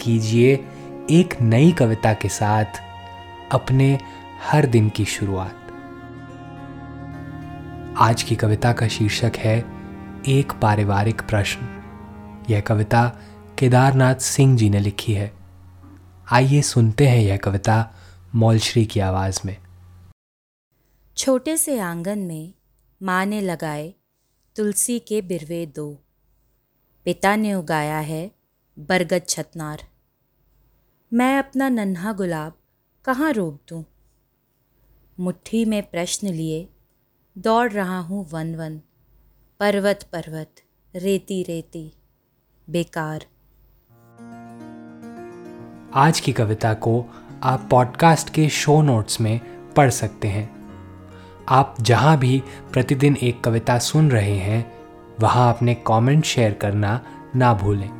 कीजिए एक नई कविता के साथ अपने हर दिन की शुरुआत। आज की कविता का शीर्षक है एक पारिवारिक प्रश्न। यह कविता केदारनाथ सिंह जी ने लिखी है। आइए सुनते हैं यह कविता मौलश्री की आवाज़ में। छोटे से आँगन में माँ ने लगाए तुलसी के बिरवे दो। पिता ने उगाया है बरगद छतनार। मैं अपना नन्हा गुलाब कहाँ रोक दूँ? मुट्ठी में प्रश्न लिए, दौड़ रहा हूँ वन वन। पर्वत पर्वत, रेती रेती, बेकार। आज की कविता को आप पॉडकास्ट के शो नोट्स में पढ़ सकते हैं। आप जहाँ भी प्रतिदिन एक कविता सुन रहे हैं, वहाँ अपने कमेंट शेयर करना ना भूलें।